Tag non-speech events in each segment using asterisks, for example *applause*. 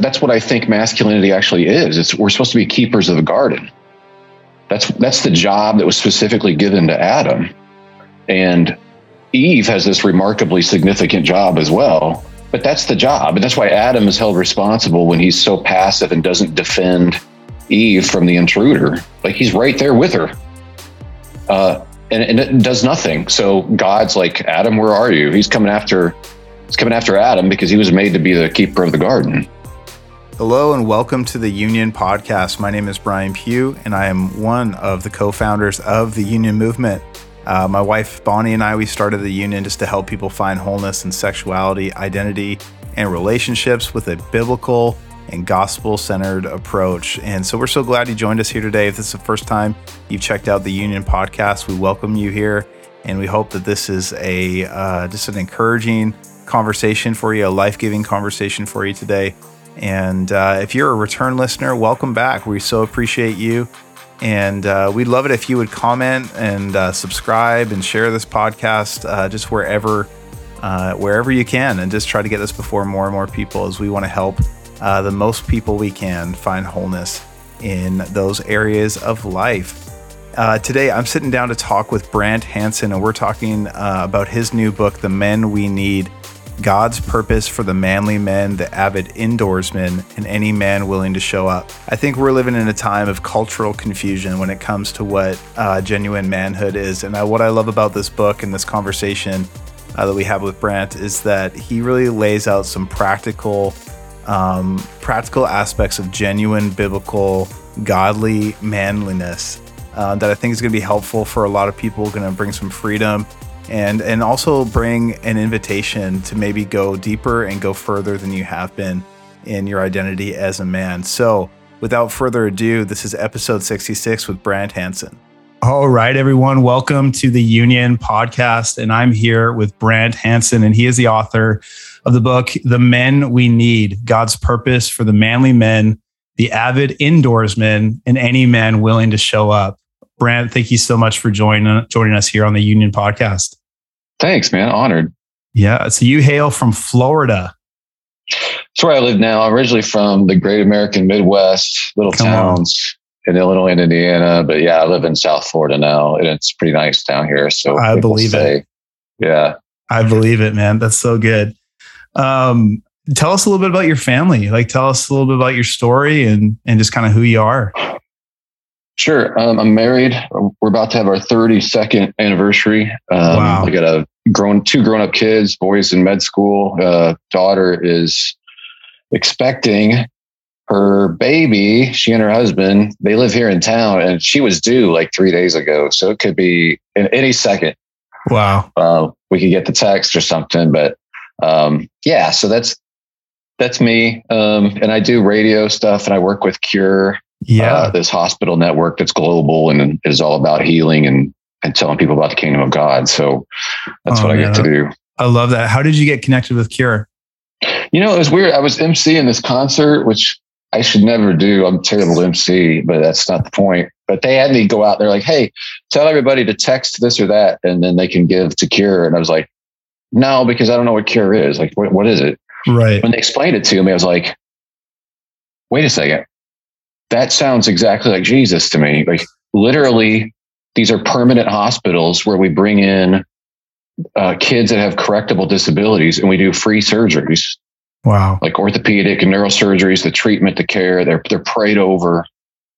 that's what I think masculinity actually is. It's we're supposed to be keepers of the garden. That's that's the job that was specifically given to Adam. And Eve has this remarkably significant job as well. But that's the job. And that's why Adam is held responsible when he's so passive and doesn't defend Eve from the intruder. Like he's right there with her. Uh, and, and it does nothing. So God's like, Adam, where are you? He's coming after he's coming after Adam because he was made to be the keeper of the garden. Hello and welcome to the Union Podcast. My name is Bryan Pugh, and I am one of the co founders of the Union Movement. Uh, my wife Bonnie and I, we started the union just to help people find wholeness in sexuality, identity, and relationships with a biblical and gospel centered approach. And so we're so glad you joined us here today. If this is the first time you've checked out the Union podcast, we welcome you here. And we hope that this is a uh, just an encouraging conversation for you, a life giving conversation for you today. And uh, if you're a return listener, welcome back. We so appreciate you. And uh, we'd love it if you would comment and uh, subscribe and share this podcast uh, just wherever uh, wherever you can, and just try to get this before more and more people as we want to help uh, the most people we can find wholeness in those areas of life. Uh, today, I'm sitting down to talk with Brant Hansen, and we're talking about his new book, The Men We Need God's purpose for the manly men, the avid indoorsmen, and any man willing to show up. I think we're living in a time of cultural confusion when it comes to what uh, genuine manhood is. And I, what I love about this book and this conversation uh, that we have with Brant is that he really lays out some practical, um, practical aspects of genuine biblical, godly manliness uh, that I think is going to be helpful for a lot of people. Going to bring some freedom and and also bring an invitation to maybe go deeper and go further than you have been in your identity as a man. So, without further ado, this is episode 66 with Brant Hansen. All right, everyone, welcome to the Union podcast. And I'm here with Brant Hansen, and he is the author of the book, The Men We Need God's Purpose for the Manly Men, the Avid Indoorsman, and Any Man Willing to Show Up. Brant, thank you so much for joining joining us here on the Union Podcast. Thanks, man. Honored. Yeah. So you hail from Florida. That's where I live now. I'm originally from the great American Midwest, little Come towns on. in Illinois and Indiana. But yeah, I live in South Florida now, and it's pretty nice down here. So I believe it. Yeah. I believe it, man. That's so good. Um, tell us a little bit about your family. Like, tell us a little bit about your story and and just kind of who you are. Sure. Um, I'm married. We're about to have our 32nd anniversary. Um, wow. I got a grown, two grown up kids, boys in med school. Uh, daughter is expecting her baby. She and her husband, they live here in town and she was due like three days ago. So it could be in any second. Wow. Uh, we could get the text or something, but, um, yeah, so that's, that's me. Um, and I do radio stuff and I work with Cure yeah. uh, this hospital network that's global and is all about healing and and telling people about the kingdom of god. So that's oh, what i get to do. I love that. How did you get connected with cure? You know it was weird. I was emceeing this concert which i should never do. I'm terrible mc but that's not the point. But they had me go out there like hey tell everybody to text this or that and then they can give to cure. And i was like no because i don't know what cure is. Like what, what is it? Right. When they explained it to me i was like wait a second that sounds exactly like Jesus to me. Like literally, these are permanent hospitals where we bring in uh, kids that have correctable disabilities and we do free surgeries. Wow. Like orthopedic and neurosurgeries, the treatment, the care, they're, they're prayed over.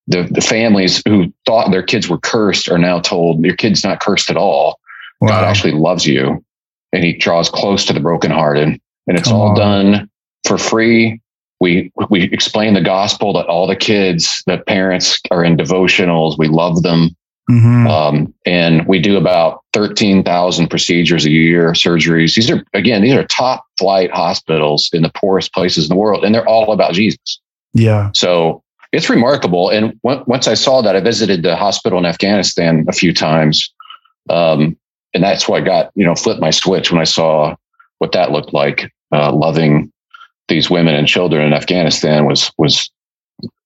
The, the families who thought their kids were cursed are now told your kid's not cursed at all. Wow. God actually loves you and he draws close to the brokenhearted. And it's Come all on. done for free we we explain the gospel to all the kids the parents are in devotionals. We love them. Mm-hmm. um, and we do about 13000 procedures a year surgeries. These are again these are top flight hospitals in the poorest places in the world and they're all about jesus. Yeah. So it's remarkable. And once i saw that i visited the hospital in afghanistan a few times. Um, and that's why i got you know flipped my switch when i saw what that looked like uh, loving these women and children in Afghanistan was was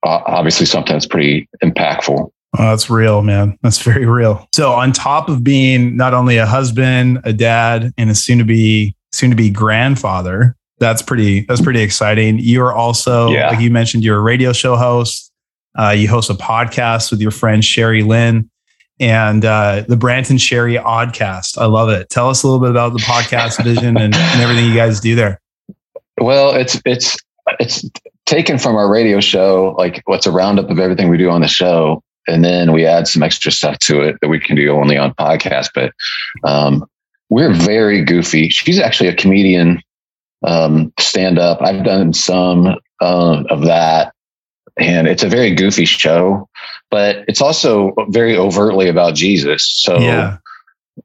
obviously something that's pretty impactful. Oh, that's real, man. That's very real. So, on top of being not only a husband, a dad, and a soon to be soon to be grandfather, That's pretty. That's pretty exciting. You are also, yeah. like you mentioned, you're a radio show host. Uh, you host a podcast with your friend Sherri Lynn and uh, the Brant and Sherri Oddcast. I love it. Tell us a little bit about the podcast *laughs* vision and, and everything you guys do there. Well, it's it's it's taken from our radio show, like what's a roundup of everything we do on the show, and then we add some extra stuff to it that we can do only on podcast. But um, we're very goofy. She's actually a comedian, um, stand up. I've done some uh, of that, and it's a very goofy show, but it's also very overtly about Jesus. So yeah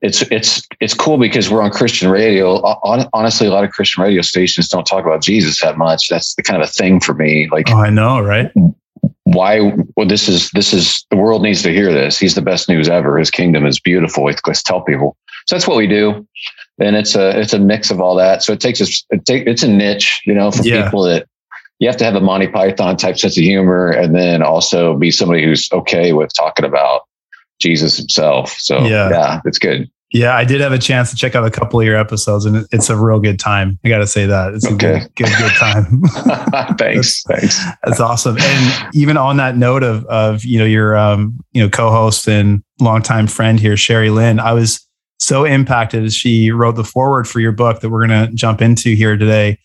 it's it's it's cool because we're on Christian radio. Honestly, a lot of Christian radio stations don't talk about Jesus that much. That's the kind of a thing for me. Like, oh, I know, right? Why? Well, this is this is the world needs to hear this. He's the best news ever. His kingdom is beautiful. Let's tell people. So that's what we do, and it's a it's a mix of all that. So it takes us. It take, it's a niche, you know, for yeah. people that you have to have a Monty Python type sense of humor, and then also be somebody who's okay with talking about Jesus himself. So yeah, yeah it's good. Yeah, I did have a chance to check out a couple of your episodes, and it's a real good time. I got to say that it's okay. a good, good, good time. *laughs* *laughs* thanks, that's, thanks. That's awesome. And even on that note of of you know your um you know co-host and longtime friend here, Sherri Lynn, I was so impacted as she wrote the foreword for your book that we're going to jump into here today.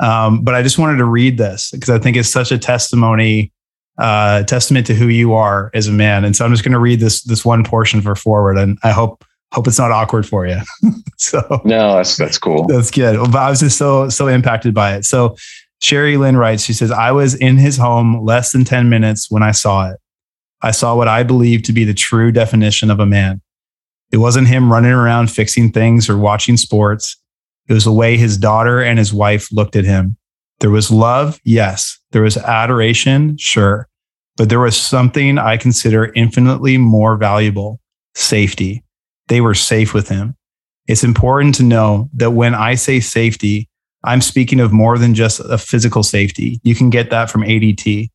Um, but I just wanted to read this because I think it's such a testimony uh, testament to who you are as a man. And so I'm just going to read this this one portion for forward, and I hope hope it's not awkward for you. *laughs* so no, that's that's cool. That's good. But I was just so so impacted by it. So Sherri Lynn writes, she says, I was in his home less than 10 minutes when I saw it. I saw what I believe to be the true definition of a man. It wasn't him running around fixing things or watching sports. It was the way his daughter and his wife looked at him. There was love, yes. There was adoration, sure. But there was something I consider infinitely more valuable safety. They were safe with him. It's important to know that when I say safety, I'm speaking of more than just a physical safety. You can get that from ADT.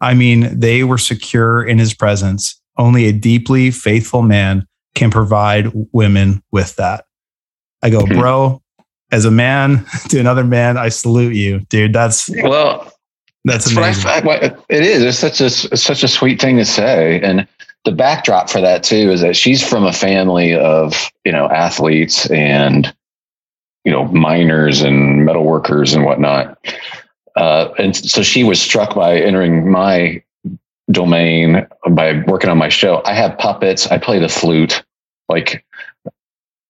I mean, they were secure in his presence. Only a deeply faithful man can provide women with that. I go, mm-hmm. bro, as a man *laughs* to another man, I salute you, dude. That's well, that's, that's amazing. What I, what it is. It's such a it's such a sweet thing to say, and the backdrop for that too is that she's from a family of you know athletes and you know miners and metal workers and whatnot, uh, and so she was struck by entering my domain by working on my show. I have puppets. I play the flute. Like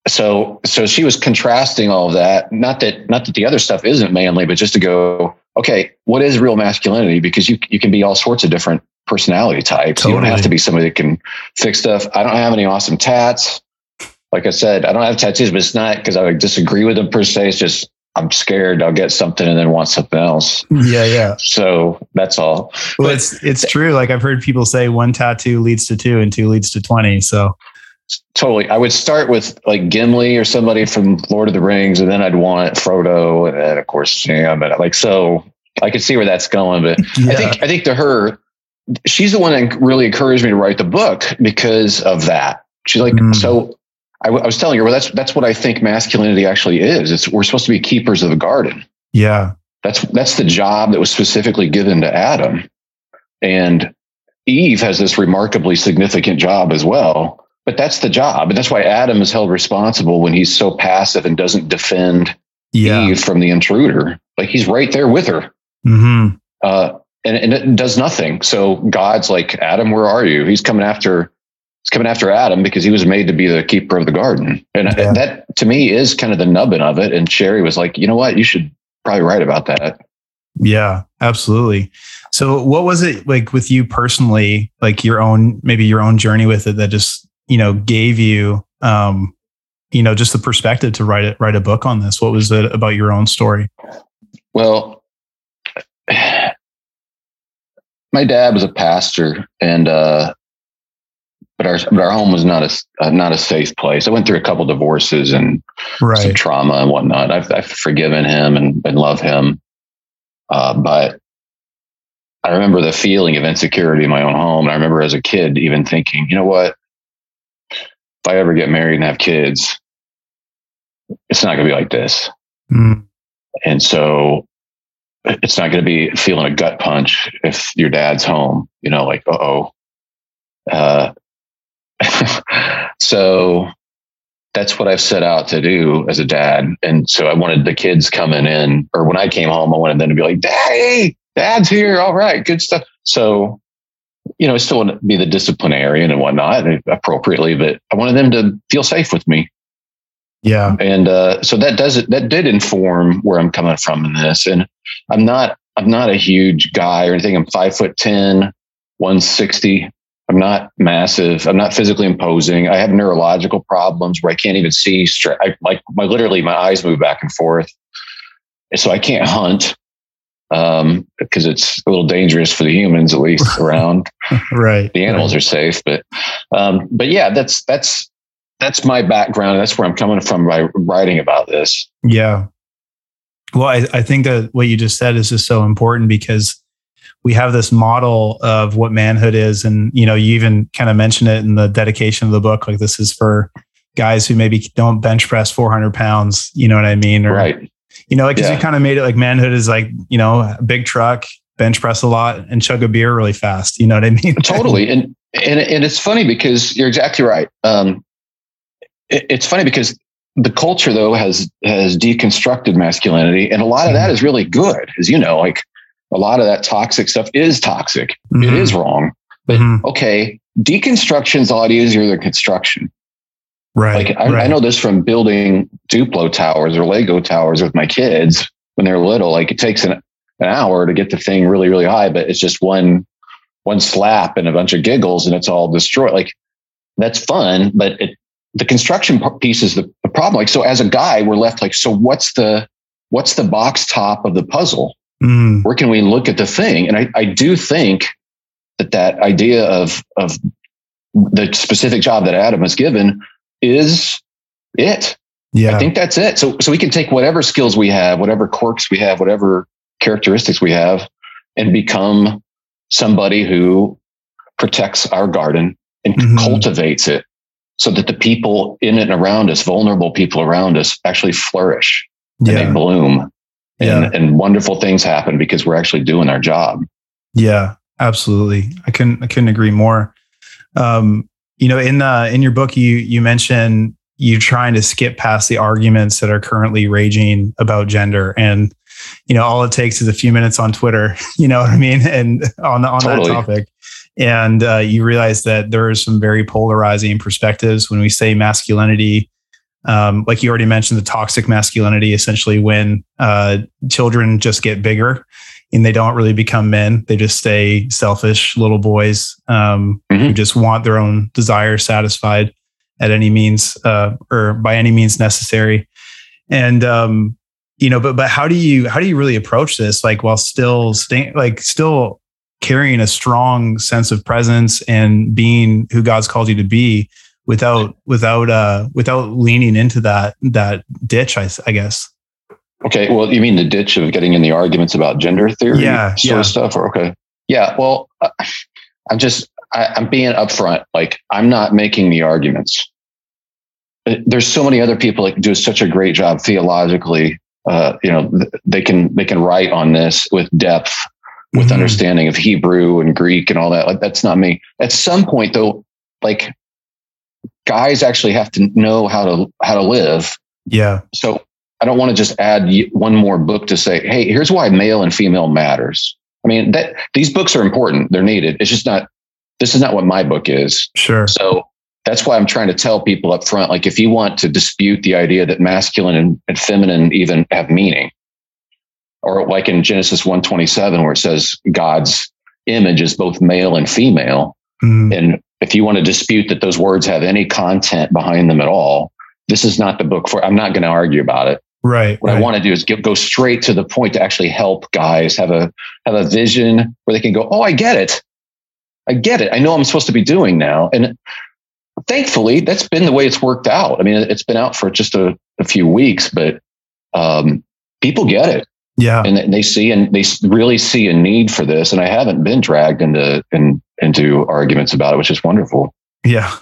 so so she was contrasting all of that. Not that not that the other stuff isn't manly but just to go okay what is real masculinity? Because you you can be all sorts of different personality types. Totally. you don't have to be somebody that can fix stuff. I don't have any awesome tats. Like i said i don't have tattoos but it's not because i disagree with them per se. It's just i'm scared i'll get something and then want something else. Yeah yeah. So that's all. Well but, it's it's true. Like i've heard people say one tattoo leads to two and two leads to 20 so Totally. I would start with like Gimli or somebody from Lord of the Rings, and then I'd want Frodo, and then of course Sam. But like so, I could see where that's going. But yeah. I think I think to her, she's the one that really encouraged me to write the book because of that. She's like, mm. so I, I was telling her, well, that's that's what I think masculinity actually is. It's we're supposed to be keepers of the garden. Yeah, that's that's the job that was specifically given to Adam, and Eve has this remarkably significant job as well but that's the job. And that's why Adam is held responsible when he's so passive and doesn't defend yeah. Eve from the intruder. Like he's right there with her. Mm-hmm. Uh, and, and it does nothing. So God's like, Adam, where are you? He's coming after, he's coming after Adam because he was made to be the keeper of the garden. And yeah. that to me is kind of the nubbin of it. And Sherri was like, you know what? You should probably write about that. Yeah, absolutely. So what was it like with you personally, like your own, maybe your own journey with it that just you know, gave you, um, you know, just the perspective to write it, write a book on this? What was it about your own story? Well, my dad was a pastor and, uh, but our, but our home was not a, uh, not a safe place. I went through a couple divorces and right. some trauma and whatnot. I've, I've forgiven him and, and love him. Uh, but I remember the feeling of insecurity in my own home. And I remember as a kid even thinking, you know what? If I ever get married and have kids, it's not going to be like this. Mm. And so it's not going to be feeling a gut punch if your dad's home, you know, like, uh-oh. Uh, *laughs* so that's what I've set out to do as a dad. And so I wanted the kids coming in, or when I came home, I wanted them to be like, Daddy, dad's here. All right, good stuff. So, you know, I still want to be the disciplinarian and whatnot appropriately, but I wanted them to feel safe with me. Yeah. And uh, so that does it, that did inform where I'm coming from in this. And I'm not, I'm not a huge guy or anything. I'm five foot 10, 160. I'm not massive. I'm not physically imposing. I have neurological problems where I can't even see straight. I like my literally my eyes move back and forth. So I can't hunt um, because it's a little dangerous for the humans, at least *laughs* around. right. The animals right. are safe, but um, but yeah, that's that's that's my background. That's where I'm coming from by writing about this. Yeah. Well, I, I think that what you just said is just so important because we have this model of what manhood is. And, you know, you even kind of mentioned it in the dedication of the book. Like this is for guys who maybe don't bench press 400 pounds. You know what I mean? Or, right. You know, because yeah. you kind of made it like manhood is like, you know, a big truck, bench press a lot and chug a beer really fast. You know what I mean? *laughs* totally. And, and, and it's funny because you're exactly right. Um, it, it's funny because the culture though has, has deconstructed masculinity and a lot of that mm-hmm. really good, as you know, like a lot of that toxic stuff is toxic. Mm-hmm. It is wrong. But mm-hmm. okay, deconstruction's a lot easier than construction. Right. Like I, right. I, know this from building Duplo towers or Lego towers with my kids when they're little. Like it takes an, an hour to get the thing really, really high, but it's just one one slap and a bunch of giggles and it's all destroyed. Like that's fun, but it, the construction piece is the, the problem. Like so, as a guy, we're left like, so what's the what's the box top of the puzzle? Mm. Where can we look at the thing? And I, I do think that that idea of, of the specific job that Adam has given is it. Yeah. I think that's it. So, so we can take whatever skills we have, whatever quirks we have, whatever characteristics we have and become somebody who protects our garden and mm-hmm. cultivates it so that the people in and around us, vulnerable people around us actually flourish and yeah. they bloom and, yeah. and wonderful things happen because we're actually doing our job. Yeah, absolutely. I couldn't I couldn't agree more. Um, you know, in the in your book, you you mentioned you trying to skip past the arguments that are currently raging about gender, and you know, all it takes is a few minutes on Twitter. *laughs* You know what I mean, and on on totally. that topic, and uh, you realize that there are some very polarizing perspectives when we say masculinity um, like you already mentioned, the toxic masculinity, essentially when uh, children just get bigger and they don't really become men. They just stay selfish little boys um, mm-hmm. who just want their own desires satisfied at any means uh, or by any means necessary. And um, you know, but but how do you how do you really approach this? Like while still staying like still carrying a strong sense of presence and being who God's called you to be without without uh without leaning into that that ditch I, I guess okay well you mean the ditch of getting in the arguments about gender theory yeah sort yeah. of stuff or okay yeah well uh, i'm just I, i'm being upfront like i'm not making the arguments uh, there's so many other people that do such a great job theologically uh, you know they can they can write on this with depth with mm-hmm. understanding of hebrew and greek and all that like that's not me at some point though like guys actually have to know how to how to live. Yeah. So I don't want to just add one more book to say, hey, here's why male and female matters. I mean, that these books are important; they're needed. It's just not. This is not what my book is. Sure. So that's why I'm trying to tell people up front. Like, if you want to dispute the idea that masculine and, and feminine even have meaning, or like in Genesis 127, where it says God's image is both male and female, mm. and if you want to dispute that those words have any content behind them at all, this is not the book for. I'm not going to argue about it. Right. What right. I want to do is get, go straight to the point to actually help guys have a have a vision where they can go, oh, I get it. I get it. I know I'm supposed to be doing now. And thankfully, that's been the way it's worked out. I mean, it's been out for just a, a few weeks, but um, people get it. Yeah. And they see and they really see a need for this. And I haven't been dragged into in, into arguments about it, which is wonderful. Yeah.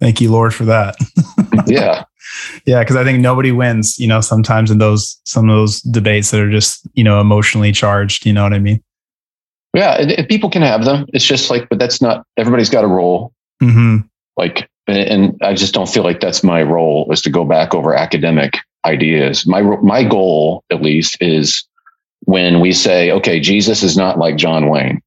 Thank you, Lord, for that. *laughs* yeah. yeah, because I think nobody wins. You know, sometimes in those some of those debates that are just you know emotionally charged. You know what I mean? Yeah, and, and people can have them. It's just like, but that's not everybody's got a role. Mm-hmm. Like, and I just don't feel like that's my role is to go back over academic ideas. My my goal, at least, is when we say, okay, Jesus is not like John Wayne,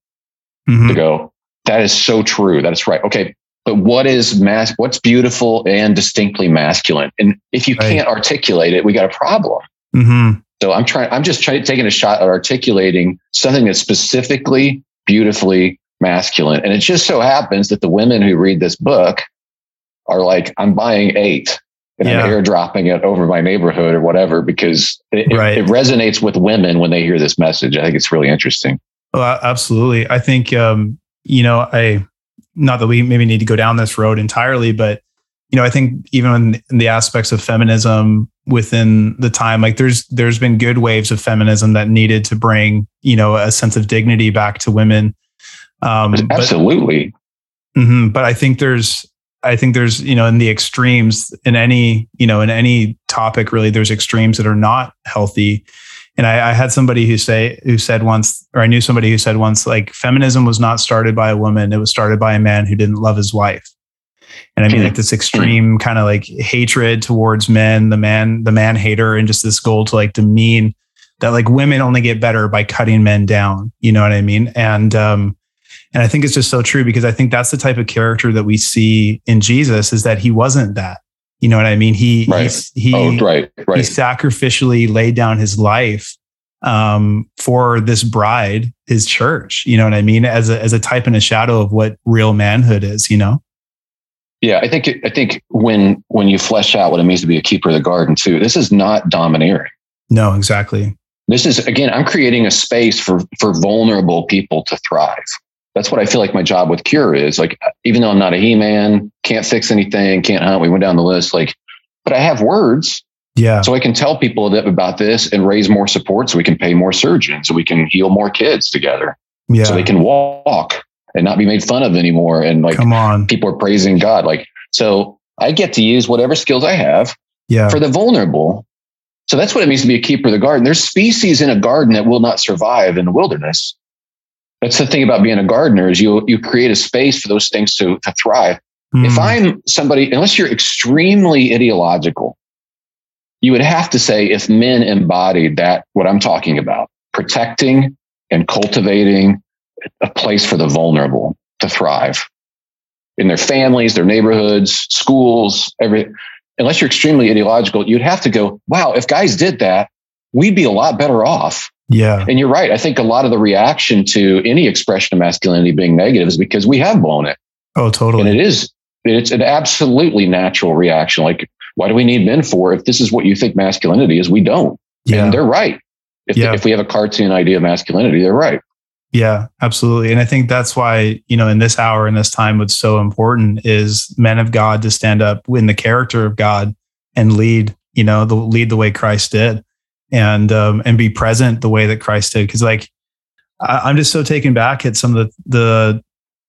mm-hmm. to go, that is so true. That is right. Okay. But what is mass? What's beautiful and distinctly masculine? And if you right. can't articulate it, we got a problem. Mm-hmm. So I'm trying. I'm just trying taking a shot at articulating something that's specifically beautifully masculine. And it just so happens that the women who read this book are like, I'm buying eight and yeah. I'm airdropping it over my neighborhood or whatever because it, right. it, it, resonates with women when they hear this message. I think it's really interesting. Well, absolutely. I think, um, you know, I, not that we maybe need to go down this road entirely, but, you know, I think even in the aspects of feminism within the time, like there's, there's been good waves of feminism that needed to bring, you know, a sense of dignity back to women. Um, Absolutely. But, mm-hmm, but I think there's, I think there's, you know, in the extremes in any, you know, in any topic, really, there's extremes that are not healthy. And I, I, had somebody who say who said once, or I knew somebody who said once, like feminism was not started by a woman; it was started by a man who didn't love his wife. And I mean, like this extreme kind of like hatred towards men, the man, the man hater, and just this goal to like demean that like women only get better by cutting men down. You know what I mean? And um, and I think it's just so true because I think that's the type of character that we see in Jesus is that he wasn't that. You know what I mean? He right. he oh, right, right. he sacrificially laid down his life um, for this bride, his church. You know what I mean? As a as a type and a shadow of what real manhood is. You know? Yeah, I think I think when when you flesh out what it means to be a keeper of the garden too, this is not domineering. No, exactly. This is again, I'm creating a space for for vulnerable people to thrive that's what I feel like my job with Cure is. Like, even though I'm not a He Man, can't fix anything, can't hunt, we went down the list. Like, but I have words. Yeah. So I can tell people about this and raise more support so we can pay more surgeons, so we can heal more kids together. Yeah. So they can walk and not be made fun of anymore. And like, come on, people are praising God. Like, so I get to use whatever skills I have yeah. for the vulnerable. So that's what it means to be a keeper of the garden. There's species in a garden that will not survive in the wilderness that's the thing about being a gardener is you you create a space for those things to, to thrive. Mm. If I'm somebody, unless you're extremely ideological, you would have to say if men embodied that, what I'm talking about, protecting and cultivating a place for the vulnerable to thrive in their families, their neighborhoods, schools, every unless you're extremely ideological, you'd have to go, wow, if guys did that, we'd be a lot better off. Yeah. And you're right. I think a lot of the reaction to any expression of masculinity being negative is because we have blown it. Oh, totally. And it is, it's an absolutely natural reaction. Like, why do we need men for if this is what you think masculinity is? We don't. Yeah. And they're right. If, yeah. if we have a cartoon idea of masculinity, they're right. Yeah, absolutely. And I think that's why, you know, in this hour, in this time, what's so important is men of God to stand up in the character of God and lead, you know, the lead the way Christ did and um, and be present the way that Christ did. Because like I, am just so taken back at some of the the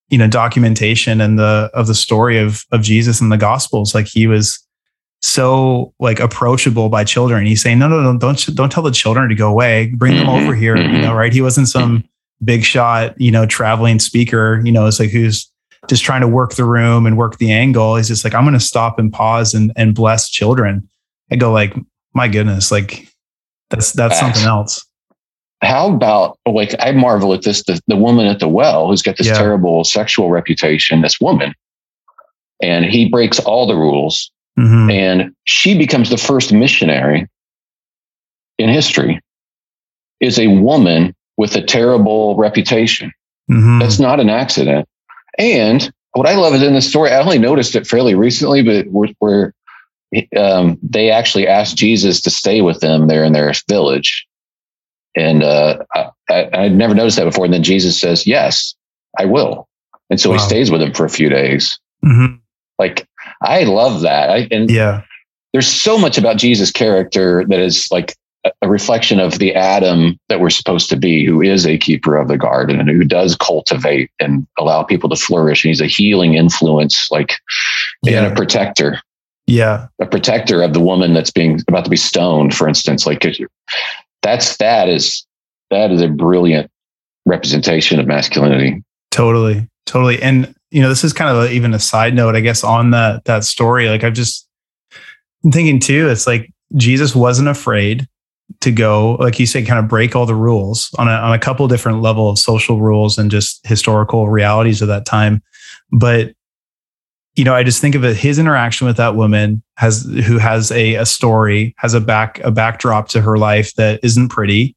you know documentation and the of the story of of Jesus and the Gospels. Like he was so like approachable by children. He's saying, no, no, no, don't don't tell the children to go away. Bring them over here. You know, right? He wasn't some big shot, you know, traveling speaker. You know, it's like who's just trying to work the room and work the angle. He's just like, I'm going to stop and pause and and bless children. I go like, my goodness, like that's that's something else. How about like I marvel at this the, the woman at the well who's got this yeah. terrible sexual reputation, this woman, and he breaks all the rules, mm-hmm. and she becomes the first missionary in history. Is a woman with a terrible reputation. Mm-hmm. That's not an accident. And what I love is in the story, I only noticed it fairly recently, but where um, they actually asked Jesus to stay with them there in their village. And uh, I, I'd never noticed that before. And then Jesus says, Yes, I will. And so wow. he stays with them for a few days. Mm-hmm. Like, I love that. I, and yeah, there's so much about Jesus' character that is like a reflection of the Adam that we're supposed to be, who is a keeper of the garden and who does cultivate and allow people to flourish. And he's a healing influence, like, yeah. and a protector. Yeah. A protector of the woman that's being about to be stoned, for instance. Like that's that is that is a brilliant representation of masculinity. Totally. Totally. And you know, this is kind of a, even a side note, I guess, on that that story. Like I've just I'm thinking too, it's like Jesus wasn't afraid to go, like you say, kind of break all the rules on a, on a couple different level of social rules and just historical realities of that time. But you know, I just think of it, his interaction with that woman has who has a, a story, has a back a backdrop to her life that isn't pretty.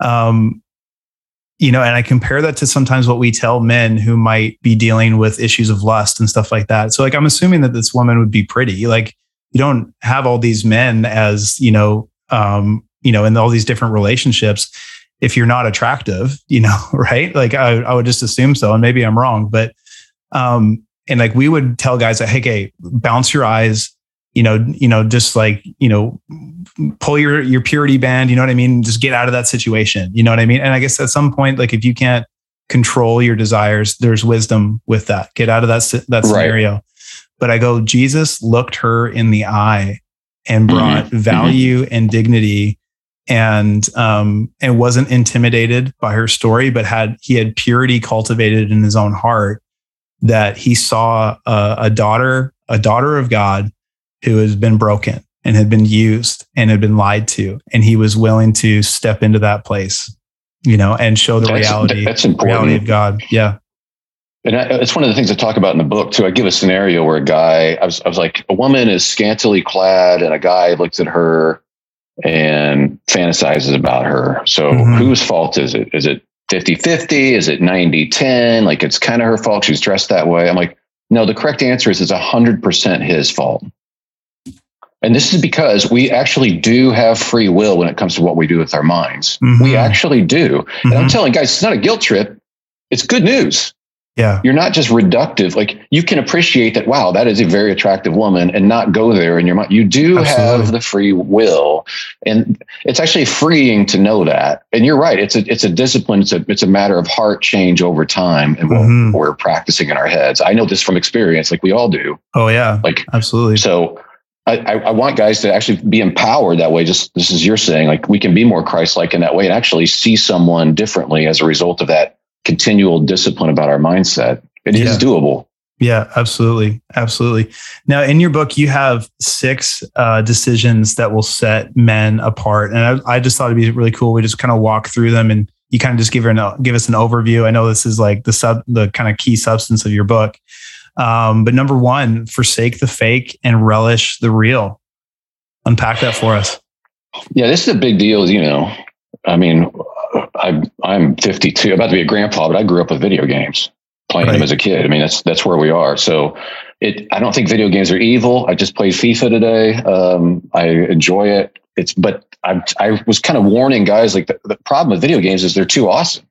Um, you know, and I compare that to sometimes what we tell men who might be dealing with issues of lust and stuff like that. So like I'm assuming that this woman would be pretty. Like you don't have all these men as, you know, um, you know, in all these different relationships if you're not attractive, you know, *laughs* right? Like I, I would just assume so. And maybe I'm wrong, but um, and like we would tell guys that, hey, hey, bounce your eyes, you know, you know, just like, you know, pull your your purity band, you know what I mean? Just get out of that situation. You know what I mean? And I guess at some point, like if you can't control your desires, there's wisdom with that. Get out of that that scenario. Right. But I go, Jesus looked her in the eye and mm-hmm. brought mm-hmm. value mm-hmm. and dignity and um and wasn't intimidated by her story but had he had purity cultivated in his own heart that he saw a, a daughter a daughter of god who has been broken and had been used and had been lied to and he was willing to step into that place you know and show the that's, reality that's reality of god. Yeah. And it's one of the things I talk about in the book too. I give a scenario where a guy, I was, I was like, a woman is scantily clad, and a guy looks at her and fantasizes about her. So mm-hmm. whose fault is it? Is it 50 50? Is it 90 10? Like it's kind of her fault. She's dressed that way. I'm like, no, the correct answer is it's 100% his fault. And this is because we actually do have free will when it comes to what we do with our minds. Mm-hmm. We actually do. Mm-hmm. And I'm mm-hmm. telling guys, it's not a guilt trip. It's good news. Yeah. You're not just reductive. Like you can appreciate that, wow, that is a very attractive woman and not go there in your mind. You do Absolutely. have the free will. And it's actually freeing to know that. And you're right. It's a it's a discipline. It's a it's a matter of heart change over time and mm-hmm. what we're practicing in our heads. I know this from experience, like we all do. Oh yeah. Like absolutely. So I, I, want guys to actually be empowered that way. Just this is you're saying, like we can be more Christ-like in that way and actually see someone differently as a result of that continual discipline about our mindset. It yeah. is doable. Yeah, absolutely. Absolutely. Now, in your book, you have six uh, decisions that will set men apart. And I, I, just thought it'd be really cool. We just kind of walk through them and you kind of just give, her an, give us an overview. I know this is like the sub, the kind of key substance of your book. Um, but number one, forsake the fake and relish the real. Unpack that for us. Yeah, this is a big deal. You know, I mean, I, I'm 52, about to be a grandpa, but I grew up with video games, playing right. them as a kid. I mean, that's that's where we are. So, it. I don't think video games are evil. I just played FIFA today. Um, I enjoy it. It's, but I I was kind of warning guys like the, the problem with video games is they're too awesome.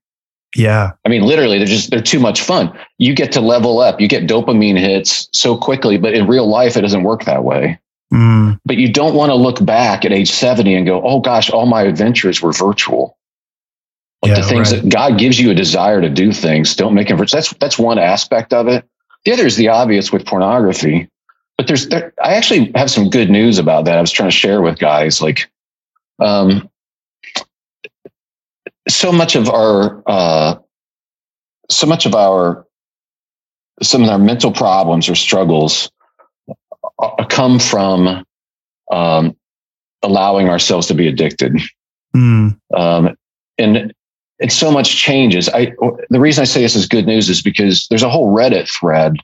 Yeah. I mean, literally, they're just, they're too much fun. You get to level up, you get dopamine hits so quickly, but in real life, it doesn't work that way. Mm. But you don't want to look back at age 70 and go, oh gosh, all my adventures were virtual. Yeah, the things right. that God gives you a desire to do things, don't make them. That's that's one aspect of it. The other is the obvious with pornography. But there's, there, I actually have some good news about that. I was trying to share with guys, like, um, so much of our, uh, so much of our, some of our mental problems or struggles uh, come from um, allowing ourselves to be addicted. Mm. Um, and and so much changes. I the reason I say this is good news is because there's a whole Reddit thread.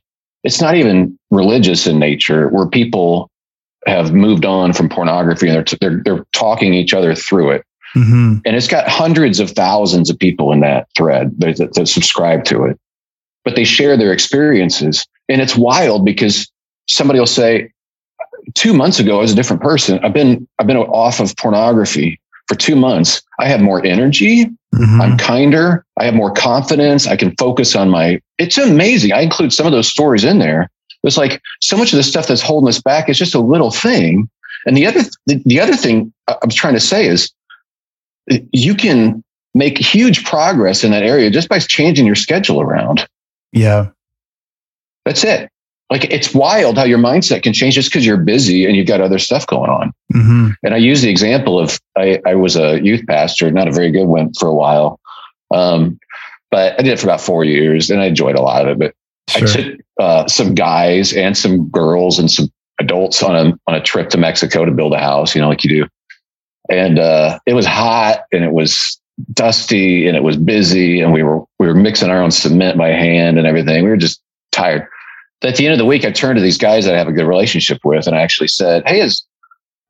It's not even religious in nature, where people have moved on from pornography and they're t- they're, they're talking each other through it. Mm-hmm. And it's got hundreds of thousands of people in that thread that, that, that subscribe to it, but they share their experiences. And it's wild because somebody will say, two months ago, I was a different person. I've been, I've been off of pornography for two months. I have more energy. Mm-hmm. I'm kinder. I have more confidence. I can focus on my, it's amazing. I include some of those stories in there. It's like so much of the stuff that's holding us back is just a little thing. And the other, the, the other thing I'm trying to say is you can make huge progress in that area just by changing your schedule around. Yeah. That's it. Like it's wild how your mindset can change just because you're busy and you've got other stuff going on. Mm-hmm. And I use the example of I, I was a youth pastor, not a very good one for a while. Um, but I did it for about four years and I enjoyed a lot of it. But sure. I took uh, some guys and some girls and some adults on a on a trip to Mexico to build a house, you know, like you do. And uh, it was hot and it was dusty and it was busy and we were we were mixing our own cement by hand and everything. We were just tired. At the end of the week, I turned to these guys that I have a good relationship with, and I actually said, "Hey, is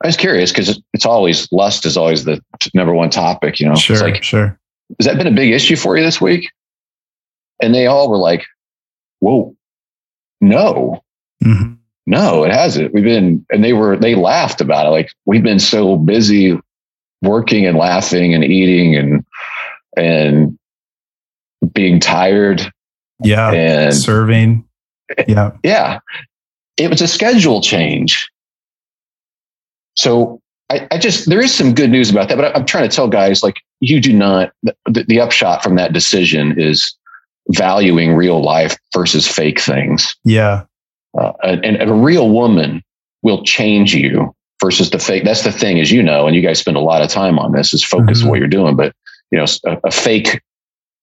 I was curious because it's always lust is always the number one topic, you know. Sure, it's like, sure. Has that been a big issue for you this week? And they all were like, "Whoa, no, mm-hmm. no, it hasn't. We've been," and they were they laughed about it. Like we've been so busy working and laughing and eating and and being tired. Yeah. And serving. Yeah. Yeah. It was a schedule change. So I, I, just there is some good news about that, but I, am trying to tell guys like you do not the, the upshot from that decision is valuing real life versus fake things. Yeah. Uh, and, and a real woman will change you versus the fake. That's the thing, as you know, and you guys spend a lot of time on this, is focus mm-hmm. what you're doing. But you know, a, a, fake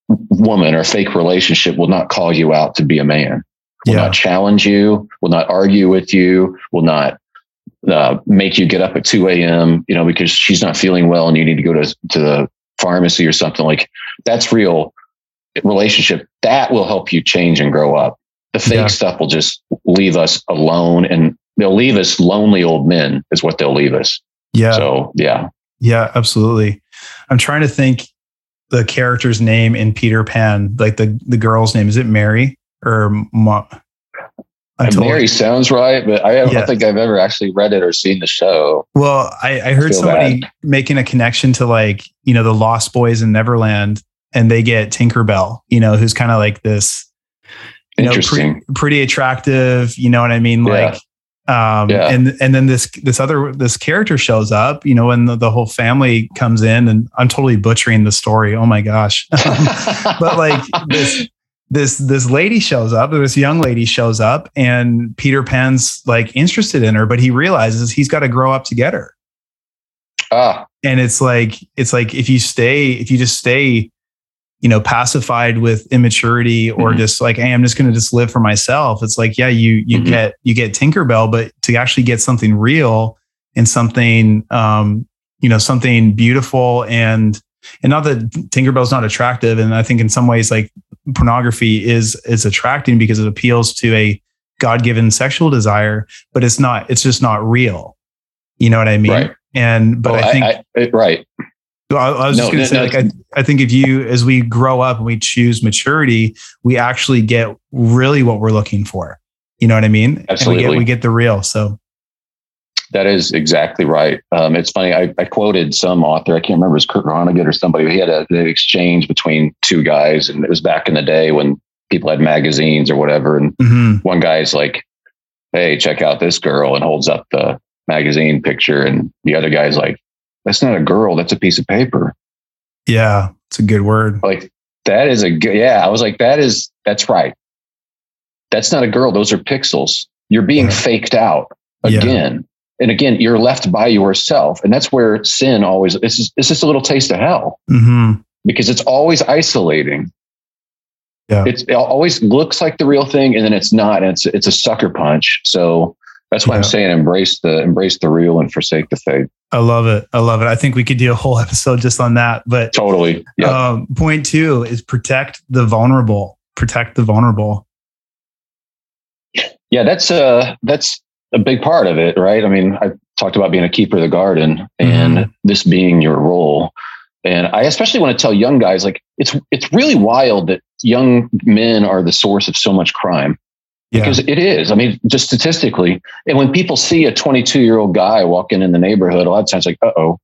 woman or a fake relationship will not call you out to be a man. Will yeah. not challenge you. Will not argue with you. Will not uh, make you get up at 2 a.m. You know, because she's not feeling well and you need to go to to the pharmacy or something like that's real relationship. That will help you change and grow up. The fake yeah. stuff will just leave us alone and they'll leave us lonely old men is what they'll leave us. Yeah. So yeah. Yeah, absolutely. I'm trying to think the character's name in Peter Pan, like the the girl's name. Is it Mary or Ma- Mary sounds right, but I, yeah. don't think I've ever actually read it or seen the show. Well, I, I heard I somebody bad. making a connection to like, you know, the Lost Boys in Neverland and they get Tinkerbell, you know, who's kind of like this, you Interesting. Know, pre- pretty attractive, you know what I mean? Like, um, yeah. and, and then this, this other, this character shows up, you know, and the, the whole family comes in and I'm totally butchering the story. Oh my gosh. *laughs* but like this, this, this lady shows up, this young lady shows up and Peter Pan's like interested in her, but he realizes he's got to grow up to get her. Ah. And it's like, it's like, if you stay, if you just stay, you know pacified with immaturity or mm-hmm. just like hey i'm just going to just live for myself it's like yeah you you mm-hmm. get you get tinkerbell but to actually get something real and something um you know something beautiful and and not that tinkerbell's not attractive and i think in some ways like pornography is is attracting because it appeals to a god-given sexual desire but it's not it's just not real you know what i mean right. and but oh, well, i think I, I, right I, I was no, just going to no, say, no, like, I, I think if you, as we grow up and we choose maturity, we actually get really what we're looking for. You know what I mean? Absolutely. And we get, we get the real. So that is exactly right. Um, it's funny. I, I, quoted some author. I can't remember. It was Kurt Vonnegut or somebody. He had a, an exchange between two guys, and it was back in the day when people had magazines or whatever. And mm-hmm. one guy's like, "Hey, check out this girl," and holds up the magazine picture, and the other guy's like, that's not a girl. That's a piece of paper. Yeah, it's a good word. Like that is a good. Yeah, I was like, that is that's right. That's not a girl. Those are pixels. You're being yeah. faked out again. Yeah. And again, you're left by yourself. And that's where sin always, it's just, it's just a little taste of hell mm-hmm. because it's always isolating. Yeah. It's, it always looks like the real thing and then it's not. And it's, it's a sucker punch. So that's why yeah. I'm saying embrace the, embrace the real and forsake the fake. I love it. I love it. I think we could do a whole *laughs* episode just on that. But totally. Yeah. Um, point two is protect the vulnerable. Protect the vulnerable. Yeah, that's uh that's a big part of it, right? I mean, I talked about being a keeper of the garden and mm-hmm. this being your role. And I especially want to tell young guys like it's it's really wild that young men are the source of so much crime Yeah. because it is. I mean, just statistically, and when people see a 22 year old guy walking in the neighborhood, a lot of times like, uh oh.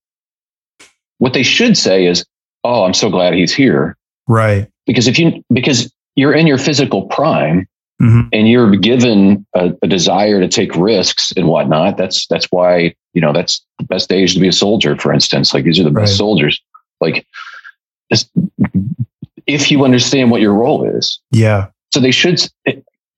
What they should say is, "Oh, I'm so glad he's here." Right. Because if you because you're in your physical prime mm-hmm. and you're given a, a, desire to take risks and whatnot, that's that's why you know that's the best age to be a soldier. For instance, like these are the best right. soldiers. Like, if you understand what your role is, yeah. So they should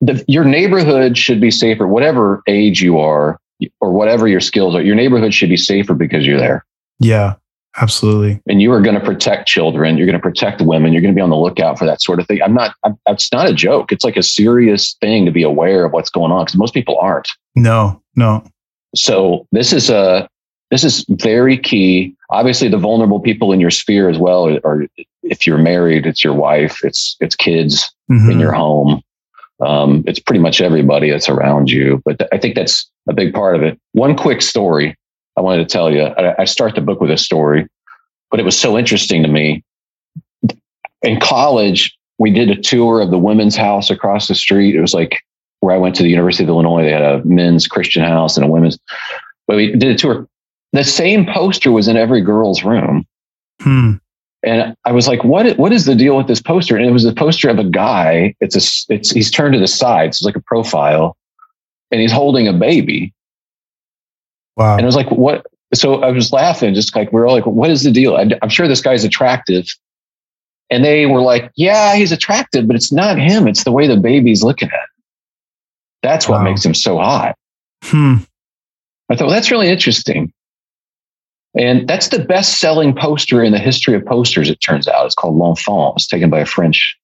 the, your neighborhood should be safer, whatever age you are or whatever your skills are. Your neighborhood should be safer because you're there. Yeah, absolutely. And you are going to protect children. You're going to protect women. You're going to be on the lookout for that sort of thing. I'm not, I'm, it's not a joke. It's like a serious thing to be aware of what's going on because most people aren't. No, no. So this is a, this is very key. Obviously, the vulnerable people in your sphere as well are, if you're married, it's your wife, it's it's kids mm-hmm. in your home. Um, it's pretty much everybody that's around you. But th- I think that's a big part of it. One quick story I wanted to tell you. I, I start the book with a story, but it was so interesting to me. In college, we did a tour of the women's house across the street. It was like where I went to the University of Illinois. They had a men's Christian house and a women's. But we did a tour the same poster was in every girl's room. Hmm. And I was like, what, what is the deal with this poster? And it was a poster of a guy. It's a, it's, he's turned to the side. So it's like a profile and he's holding a baby. Wow. And I was like, what? So I was laughing, just like, we are all like, what is the deal? I'm sure this guy's attractive. And they were like, yeah, he's attractive, but it's not him. It's the way the baby's looking at him. That's what wow. makes him so hot. Hmm. I thought, well, that's really interesting. And that's the best selling poster in the history of posters, it turns out. It's called L'Enfant. It's taken by a French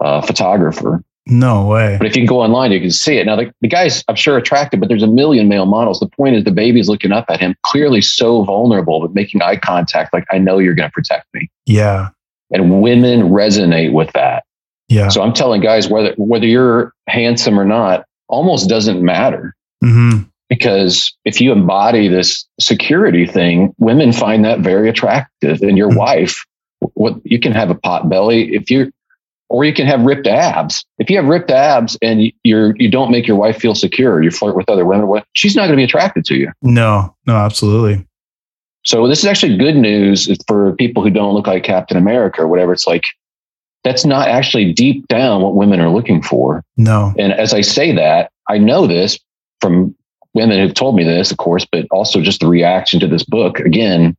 uh, photographer. No way. But if you can go online, you can see it. Now, the, the guy's, I'm sure, attractive, but there's a million male models. The point is, the baby's looking up at him, clearly so vulnerable, but making eye contact, like, I know you're going to protect me. Yeah. And women resonate with that. Yeah. So I'm telling guys, whether, whether you're handsome or not, almost doesn't matter. Mm-hmm because if you embody this security thing, women find that very attractive. And your mm-hmm. wife, what you can have a pot belly if you, or you can have ripped abs. If you have ripped abs and you're you don't make your wife feel secure, you flirt with other women, she's not going to be attracted to you. No, no, absolutely. So this is actually good news for people who don't look like Captain America or whatever. It's like that's not actually deep down what women are looking for. No. And as I say that, I know this from women who've told me this, of course, but also just the reaction to this book again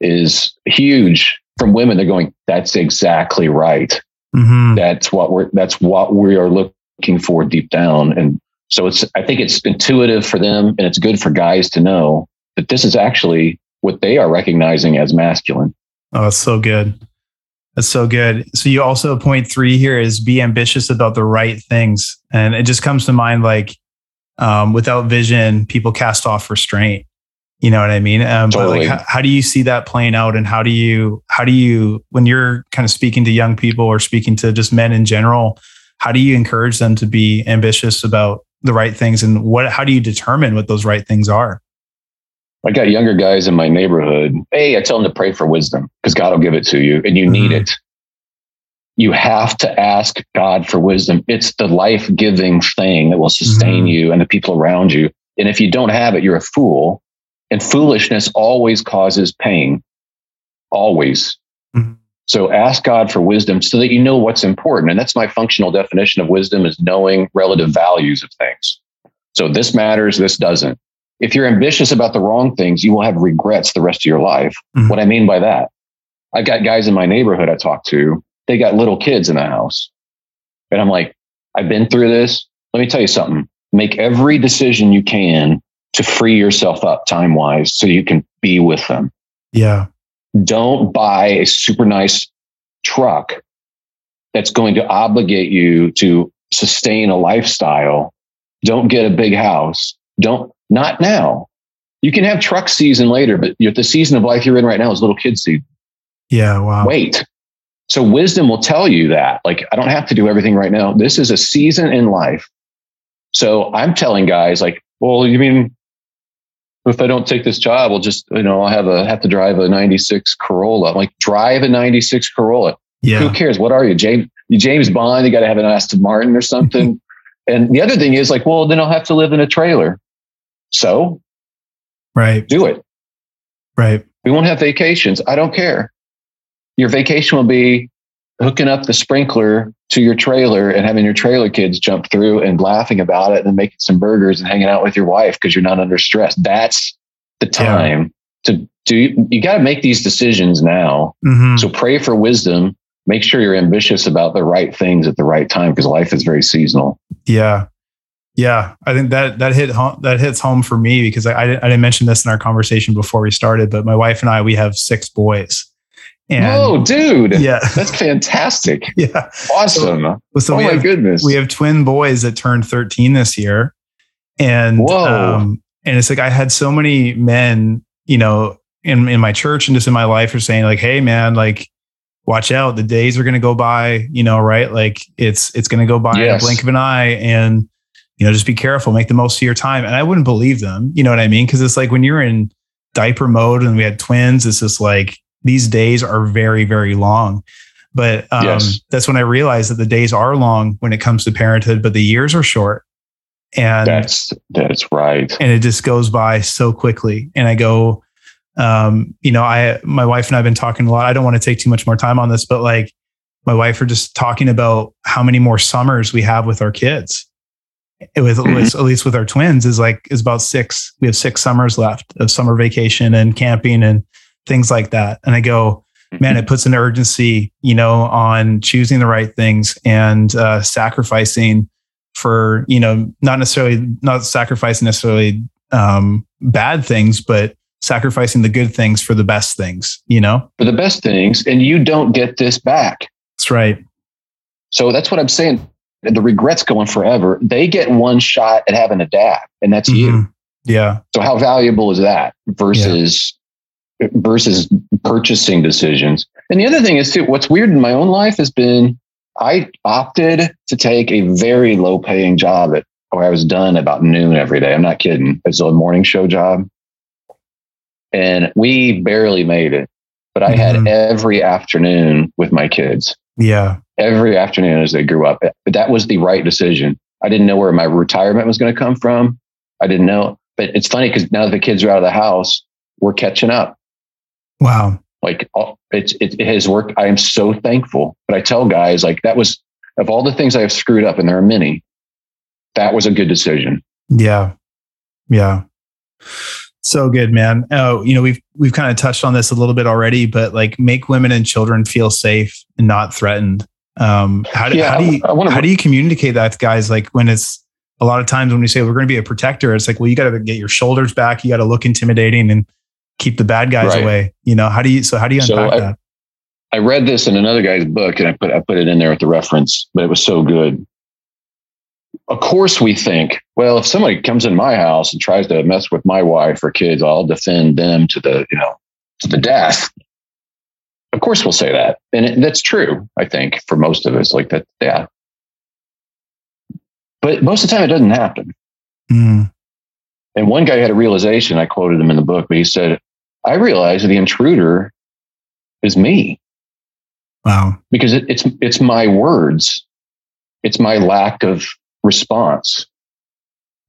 is huge from women. They're going, "That's exactly right. Mm-hmm. That's what we're. That's what we are looking for deep down." And so it's. I think it's intuitive for them, and it's good for guys to know that this is actually what they are recognizing as masculine. Oh, that's so good. That's so good. So you also point three here is be ambitious about the right things, and it just comes to mind like um, without vision, people cast off restraint. You know what I mean? Um, totally. But like, how, how, do you see that playing out? And how do you, how do you, when you're kind of speaking to young people or speaking to just men in general, how do you encourage them to be ambitious about the right things? And what, how do you determine what those right things are? I got younger guys in my neighborhood. Hey, I tell them to pray for wisdom because God will give it to you and you mm-hmm. need it you have to ask God for wisdom. It's the life giving thing that will sustain mm-hmm. you and the people around you. And if you don't have it, you're a fool. And foolishness always causes pain. Always. Mm-hmm. So ask God for wisdom so that you know what's important. And that's my functional definition of wisdom is knowing relative values of things. So this matters, this doesn't. If you're ambitious about the wrong things, you will have regrets the rest of your life. Mm-hmm. What I mean by that, I've got guys in my neighborhood I talk to they got little kids in the house. And I'm like, I've been through this. Let me tell you something. Make every decision you can to free yourself up time wise so you can be with them. Yeah. Don't buy a super nice truck that's going to obligate you to sustain a lifestyle. Don't get a big house. Don't, not now. You can have truck season later, but the season of life you're in right now is little kid season. Yeah. Wow. Wait. So wisdom will tell you that, like, I don't have to do everything right now. This is a season in life. So I'm telling guys, like, well, you mean if I don't take this job, I'll just, you know, I'll have a have to drive a 96 Corolla. I'm like, drive a 96 Corolla. Yeah. Who cares? What are you, James? You James Bond? You got to have an Aston Martin or something. *laughs* and the other thing is like, well, then I'll have to live in a trailer. So, right, do it. Right. We won't have vacations. I don't care your vacation will be hooking up the sprinkler to your trailer and having your trailer kids jump through and laughing about it and making some burgers and hanging out with your wife because you're not under stress. That's the time yeah. to do. You got to make these decisions now. Mm-hmm. So pray for wisdom make sure you're ambitious about the right things at the right time because life is very seasonal. Yeah. Yeah, I think that that hit home, that hits home for me because I, I didn't, I didn't mention this in our conversation before we started, but my wife and I we have six boys. And oh, dude! Yeah, *laughs* that's fantastic. *laughs* yeah, awesome. So, so oh my have, goodness, we have twin boys that turned thirteen this year, and Whoa. Um, and it's like I had so many men, you know, in in my church and just in my life are saying like, "Hey, man, like watch out. The days are going to go by you know right? Like it's it's going to go by yes. in a blink of an eye. And you know just be careful. Make the most of your time. And i wouldn't believe them. You know what i mean? Because it's like when you're in diaper mode and we had twins it's just like these days are very very long but um, yes. that's when i realized that the days are long when it comes to parenthood but the years are short and that's that's right and it just goes by so quickly and i go um, you know, I, my wife and I've been talking a lot. I don't want to take too much more time on this, but like my wife are just talking about how many more summers we have with our kids. With mm-hmm. at, least, at least with our twins is like is about six. We have six summers left of summer vacation and camping and things like that. And I go, man, it puts an urgency, you know, on choosing the right things and uh, sacrificing for, you know, not necessarily not sacrificing necessarily um, bad things, but sacrificing the good things for the best things, you know? For the best things. And you don't get this back. That's right. So that's what I'm saying. The regret's going forever. They get one shot at having a dad, and that's mm-hmm. you. Yeah. So how valuable is that versus. Versus purchasing decisions? And the other thing is too, what's weird in my own life has been I opted to take a very low paying job at where I was done about noon every day. I'm not kidding. It's a morning show job and we barely made it. But I mm-hmm. had every afternoon with my kids. Yeah. Every afternoon as they grew up. But that was the right decision. I didn't know where my retirement was going to come from. I didn't know. But it's funny because now that the kids are out of the house, we're catching up. Wow. Like it's, it, it has worked. I am so thankful. But I tell guys, like, that was, of all the things I have screwed up, and there are many, that was a good decision. Yeah. Yeah. So good, man. Oh, you know, we've we've kind of touched on this a little bit already, but like make women and children feel safe and not threatened. Um, how do, yeah, how do you how do you communicate that to guys? Like when it's a lot of times when we say we're going to be a protector, it's like, well, you got to get your shoulders back, you got to look intimidating and keep the bad guys right. away. You know, how do you? So how do you unpack so I, that? I read this in another guy's book, and I put I put it in there with the reference, but it was so good of course we think, well, if somebody comes in my house and tries to mess with my wife or kids, I'll defend them to the, you know, to the death. Of course we'll say that. And it, that's true, I think, for most of us, like that, yeah. But most of the time it doesn't happen. Mm. And one guy had a realization, I quoted him in the book, but he said, I realized the intruder is me. Wow. Because it, it's it's my words. It's my lack of response,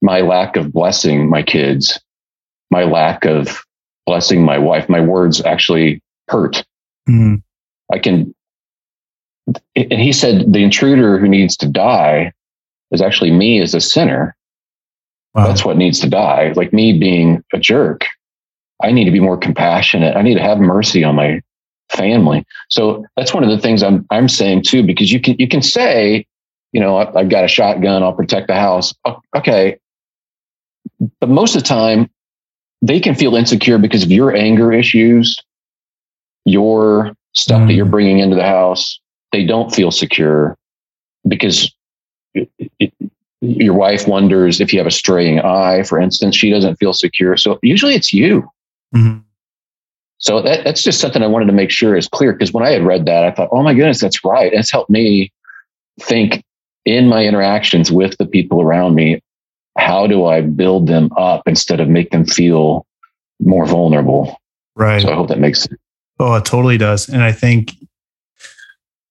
my lack of blessing my kids, my lack of blessing my wife, my words actually hurt. Mm. I can, and he said, the intruder who needs to die is actually me as a sinner. Wow. That's what needs to die. Like me being a jerk. I need to be more compassionate. I need to have mercy on my family. So that's one of the things I'm I'm saying too, because you can you can say you know, I, have got a shotgun, I'll protect the house. Okay. But most of the time, they can feel insecure because of your anger issues, your stuff mm. that you're bringing into the house. They don't feel secure because your wife wonders if you have a straying eye, for instance. She doesn't feel secure. So usually it's you. Mm-hmm. So that, that's just something I wanted to make sure is clear because when I had read that, I thought, oh my goodness, that's right. And it's helped me think in my interactions with the people around me, how do I build them up instead of make them feel more vulnerable? Right. So I hope that makes sense. Oh, it totally does. And I think,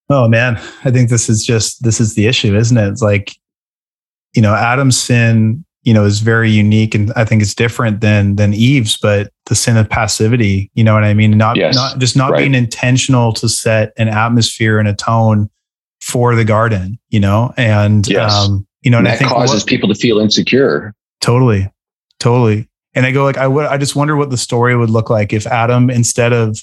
oh man, I think this is just, this is the issue, isn't it? It's like, you know, Adam's sin, you know, is very unique and I think it's different than, than Eve's, but the sin of passivity, you know what I mean? Not, yes, not just not right. being intentional to set an atmosphere and a tone for the garden, you know, and yes. um, you know, and, and that I think causes what, people to feel insecure. Totally, totally. And I go like, I would, I just wonder what the story would look like if Adam, instead of,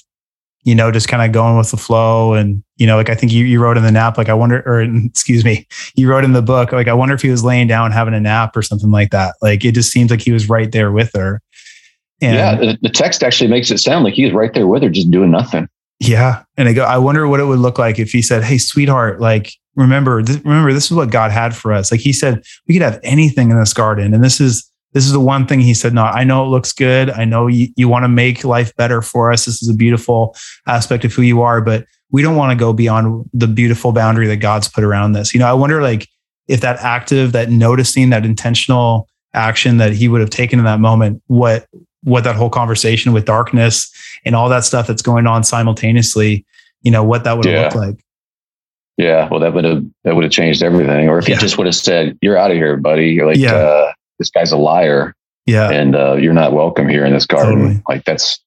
you know, just kind of going with the flow. And, you know, like I think you, you wrote in the nap, like I wonder, or *laughs* excuse me, you wrote in the book, like I wonder if he was laying down having a nap or something like that. Like it just seems like he was right there with her. And yeah, the, the text actually makes it sound like he was right there with her, just doing nothing. Yeah, and I go, I wonder what it would look like if he said, "Hey, sweetheart, like remember, th- remember, this is what God had for us." Like he said, we could have anything in this garden, and this is this is the one thing he said. No, I know it looks good. I know you, you want to make life better for us. This is a beautiful aspect of who you are, but we don't want to go beyond the beautiful boundary that God's put around this. You know, I wonder like if that active, that noticing, that intentional action that he would have taken in that moment, what what that whole conversation with darkness and all that stuff that's going on simultaneously, you know, what that would have yeah. looked like. Yeah, well, that would have that would have changed everything. Or if yeah. he just would have said, "You're out of here, buddy," you're like, yeah. uh, "This guy's a liar," yeah, and uh, you're not welcome here in this garden. Totally. Like that's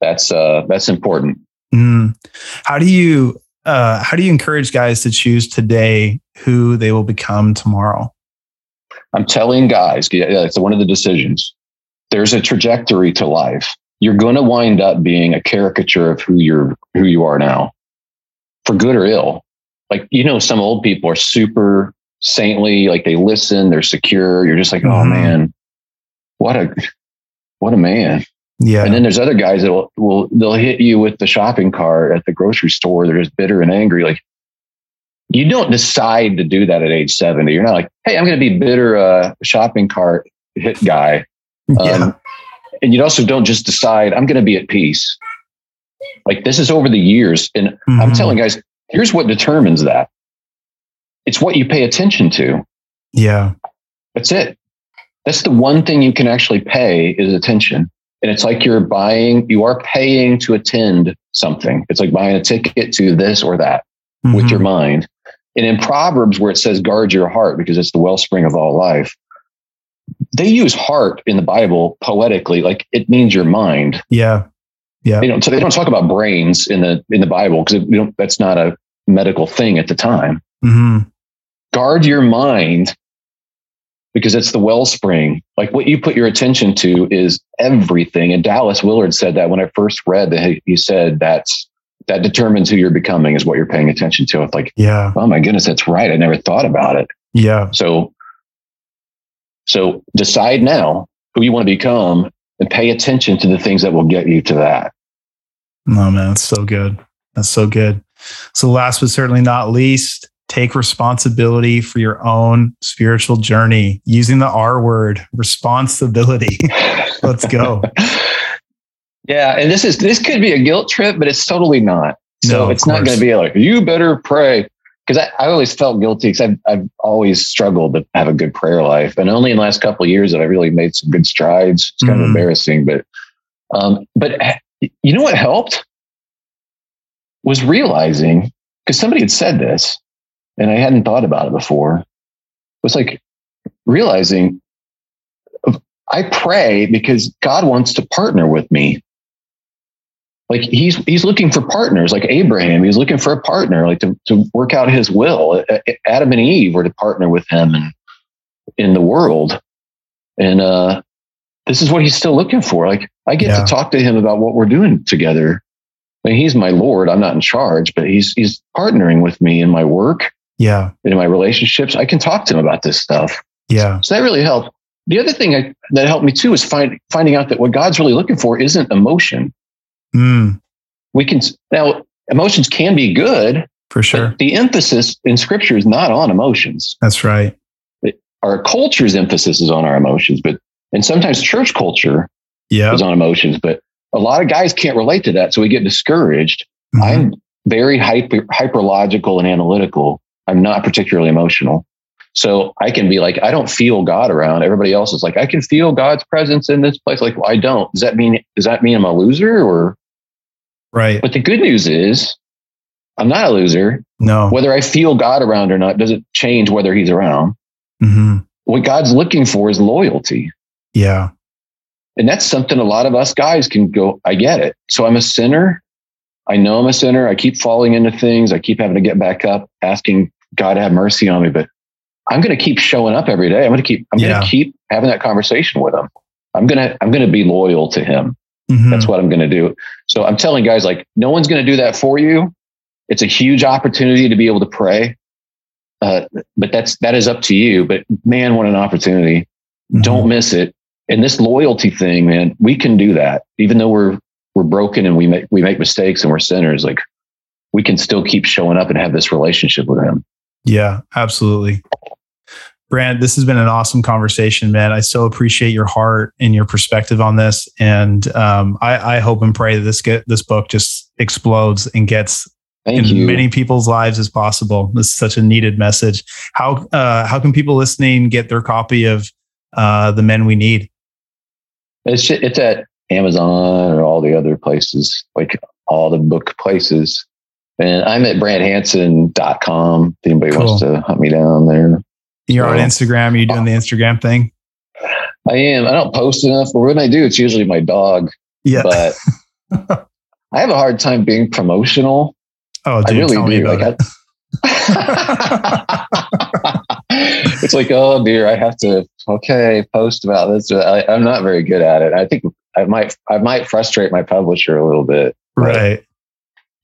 that's uh, that's important. Mm. How do you uh, how do you encourage guys to choose today who they will become tomorrow? I'm telling guys, yeah, it's one of the decisions there's a trajectory to life. You're going to wind up being a caricature of who you're, who you are now, for good or ill. Like, you know, some old people are super saintly, like they listen, they're secure. You're just like, oh, mm-hmm. man, what a, what a man. Yeah. And then there's other guys that will, will, they'll hit you with the shopping cart at the grocery store. They're just bitter and angry. Like, you don't decide to do that at age 70. You're not like, hey, I'm going to be bitter uh, shopping cart hit guy. Yeah. Um, and you also don't just decide, I'm going to be at peace. Like this is over the years. And mm-hmm. I'm telling guys, here's what determines that it's what you pay attention to. Yeah. That's it. That's the one thing you can actually pay is attention. And it's like you're buying, you are paying to attend something. It's like buying a ticket to this or that mm-hmm. with your mind. And in Proverbs, where it says, guard your heart because it's the wellspring of all life, they use heart in the Bible poetically, like it means your mind. Yeah. Yeah. They don't, so they don't talk about brains in the, in the Bible because that's not a medical thing at the time. Mm-hmm. Guard your mind because it's the wellspring. Like what you put your attention to is everything. And Dallas Willard said that when I first read that he said that's that determines who you're becoming is what you're paying attention to. It's like, yeah, oh my goodness, that's right. I never thought about it. Yeah. So so decide now who you want to become and pay attention to the things that will get you to that. No, man, that's so good. That's so good. So, last but certainly not least, take responsibility for your own spiritual journey using the R word, responsibility. *laughs* Let's go. *laughs* Yeah. And this is, this could be a guilt trip, but it's totally not. So no, it's not going to be like, you better pray because I, I, always felt guilty because I've, I've always struggled to have a good prayer life. And only in the last couple of years that I really made some good strides. It's kind mm. of embarrassing, but, um, but you know what helped was realizing because somebody had said this and I hadn't thought about it before. Was like realizing I pray because God wants to partner with me. Like he's he's looking for partners like abraham he's looking for a partner like to, to work out his will. Adam and eve were to partner with him in, in the world. And uh this is what he's still looking for. Like i get yeah. to talk to him about what we're doing together. I mean, he's my lord i'm not in charge but he's he's partnering with me in my work yeah in my relationships i can talk to him about this stuff yeah so that really helped the other thing I, that helped me too is find, finding out that what god's really looking for isn't emotion Mm. We can now emotions can be good for sure. The emphasis in scripture is not on emotions. That's right. It, our culture's emphasis is on our emotions, but and sometimes church culture yeah. is on emotions, but a lot of guys can't relate to that, so we get discouraged. Mm-hmm. I'm very hyper hyperlogical and analytical. I'm not particularly emotional. So I can be like, I don't feel God around. Everybody else is like, I can feel God's presence in this place. Like, well, I don't. Does that mean does that mean I'm a loser or Right. But the good news is I'm not a loser. No. Whether I feel God around or not doesn't change whether he's around. Mm-hmm. What God's looking for is loyalty. Yeah. And that's something a lot of us guys can go, I get it. So I'm a sinner. I know I'm a sinner. I keep falling into things. I keep having to get back up, asking God have mercy on me. But I'm going to keep showing up every day. I'm going to keep, I'm yeah. going to keep having that conversation with him. I'm going to, I'm going to be loyal to him. Mm-hmm. That's what I'm going to do. So I'm telling guys like, no one's going to do that for you. It's a huge opportunity to be able to pray. Uh, but that's, that is up to you. But man, what an opportunity. Mm-hmm. Don't miss it. And this loyalty thing, man, we can do that. Even though we're, we're broken and we make, we make mistakes and we're sinners, like we can still keep showing up and have this relationship with him. Yeah, absolutely. Brant, this has been an awesome conversation, man. I so appreciate your heart and your perspective on this, and um, I, I, hope and pray that this get this book just explodes and gets Thank in you. many people's lives as possible. This is such a needed message. How uh, how can people listening get their copy of uh, the Men We Need? It's it's at Amazon or all the other places, like all the book places. And I'm at branthansen.com. If anybody cool. wants to hunt me down there. You're on Instagram. Are you doing the uh, Instagram thing? I am. I don't post enough, but when I do, it's usually my dog. Yeah. But *laughs* I have a hard time being promotional. Oh, dude, I really do. Like, I, *laughs* it's like, oh dear, I have to okay post about this. I, am not very good at it. I think I might I might frustrate my publisher a little bit. Right.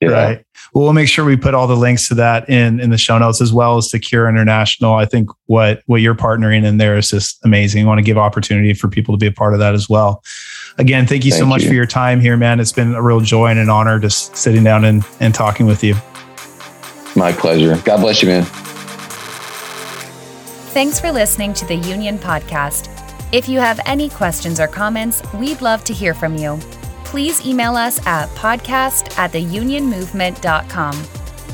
Right. Well, we'll make sure we put all the links to that in in the show notes as well as to Cure International. I think what what you're partnering in there is just amazing. I want to give opportunity for people to be a part of that as well. Again, thank you thank so much you. for your time here, man. It's been a real joy and an honor just sitting down and, and talking with you. My pleasure. God bless you, man. Thanks for listening to the Union Podcast. If you have any questions or comments, we'd love to hear from you please email us at podcast at theunionmovement.com.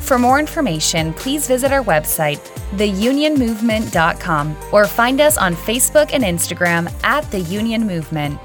For more information, please visit our website, theunionmovement.com, or find us on Facebook and Instagram at The Union Movement.